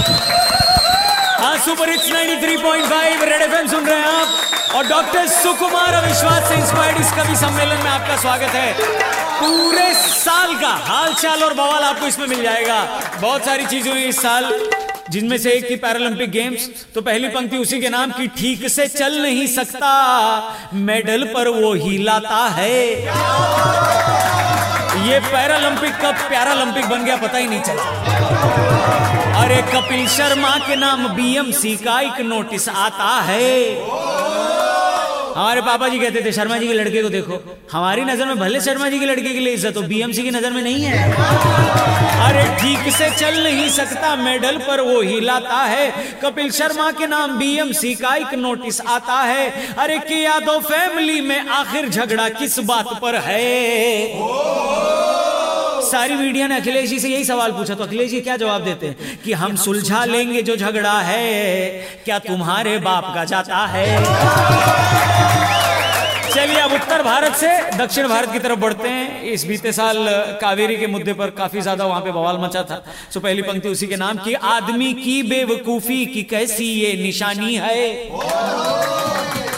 हाँ super hits 93.5 red FM सुन रहे हैं आप। और डॉक्टर सुकुमार अविश्वास से इंस्पायर्ड इस कवि सम्मेलन में आपका स्वागत है। पूरे साल का हालचाल और बवाल आपको इसमें मिल जाएगा। बहुत सारी चीज़ें हुई इस साल, जिनमें से एक थी पैरालंपिक गेम्स तो पहली पंक्ति उसी के नाम की, ठीक से चल नहीं सकता, मेडल पर वो ही लाता है। ये पैरालंपिक कब प्यारालंपिक बन गया, पता ही नहीं चला। अरे कपिल शर्मा के नाम बीएमसी का एक नोटिस आता है। हमारे पापा जी कहते थे, शर्मा जी के लड़के को देखो। हमारी नज़र में भले शर्मा जी के लड़के के लिए इज़्ज़त हो बीएमसी की नज़र में नहीं है। अरे ठीक से चल नहीं सकता मेडल, पर वो ही लाता है। कपिल शर्मा के नाम बीएमसी का एक नोटिस आता है। अरे के यादव फैमिली में आखिर झगड़ा किस बात पर है? सारी मीडिया ने अखिलेश जी से यही सवाल पूछा तो अखिलेश जी क्या जवाब देते हैं कि हम सुलझा लेंगे जो झगड़ा है, क्या तुम्हारे बाप का जाता है? चलिए अब उत्तर भारत से, दक्षिण भारत की तरफ़ बढ़ते हैं। इस बीते साल कावेरी के मुद्दे पर काफ़ी ज़्यादा वहाँ पे बवाल मचा था। सो पहली पंक्ति उसी के नाम की, आदमी की बेवकूफ़ी की कैसी ये निशानी है?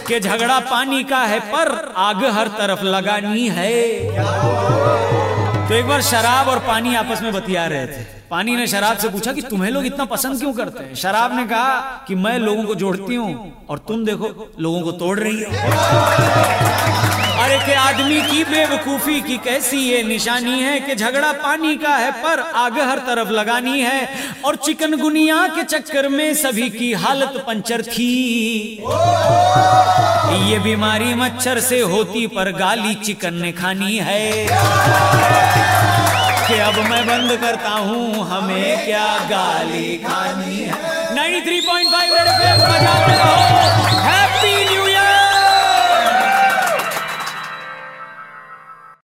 कि झगड़ा पानी का है, पर आग हर तरफ़ लगानी है। तो एक बार शराब और पानी आपस में बतिया रहे थे। पानी ने शराब से पूछा कि तुम्हें लोग इतना पसंद क्यों करते हैं? शराब ने कहा कि मैं लोगों को जोड़ती हूँ और तुम देखो, लोगों को तोड़ रही हो। अरे, के आदमी की बेवकूफ़ी की कैसी ये निशानी है कि झगड़ा पानी का है, पर आग हर तरफ़ लगानी है और चिकनगुनिया के चक्कर में सभी की हालत पंचर थी। ये बीमारी मच्छर से होती, पर गाली चिकन ने खानी है। कि अब मैं बंद करता हूँ, हमें क्या गाली खानी है? 93.5 थ्री पॉइंट फाइव रहो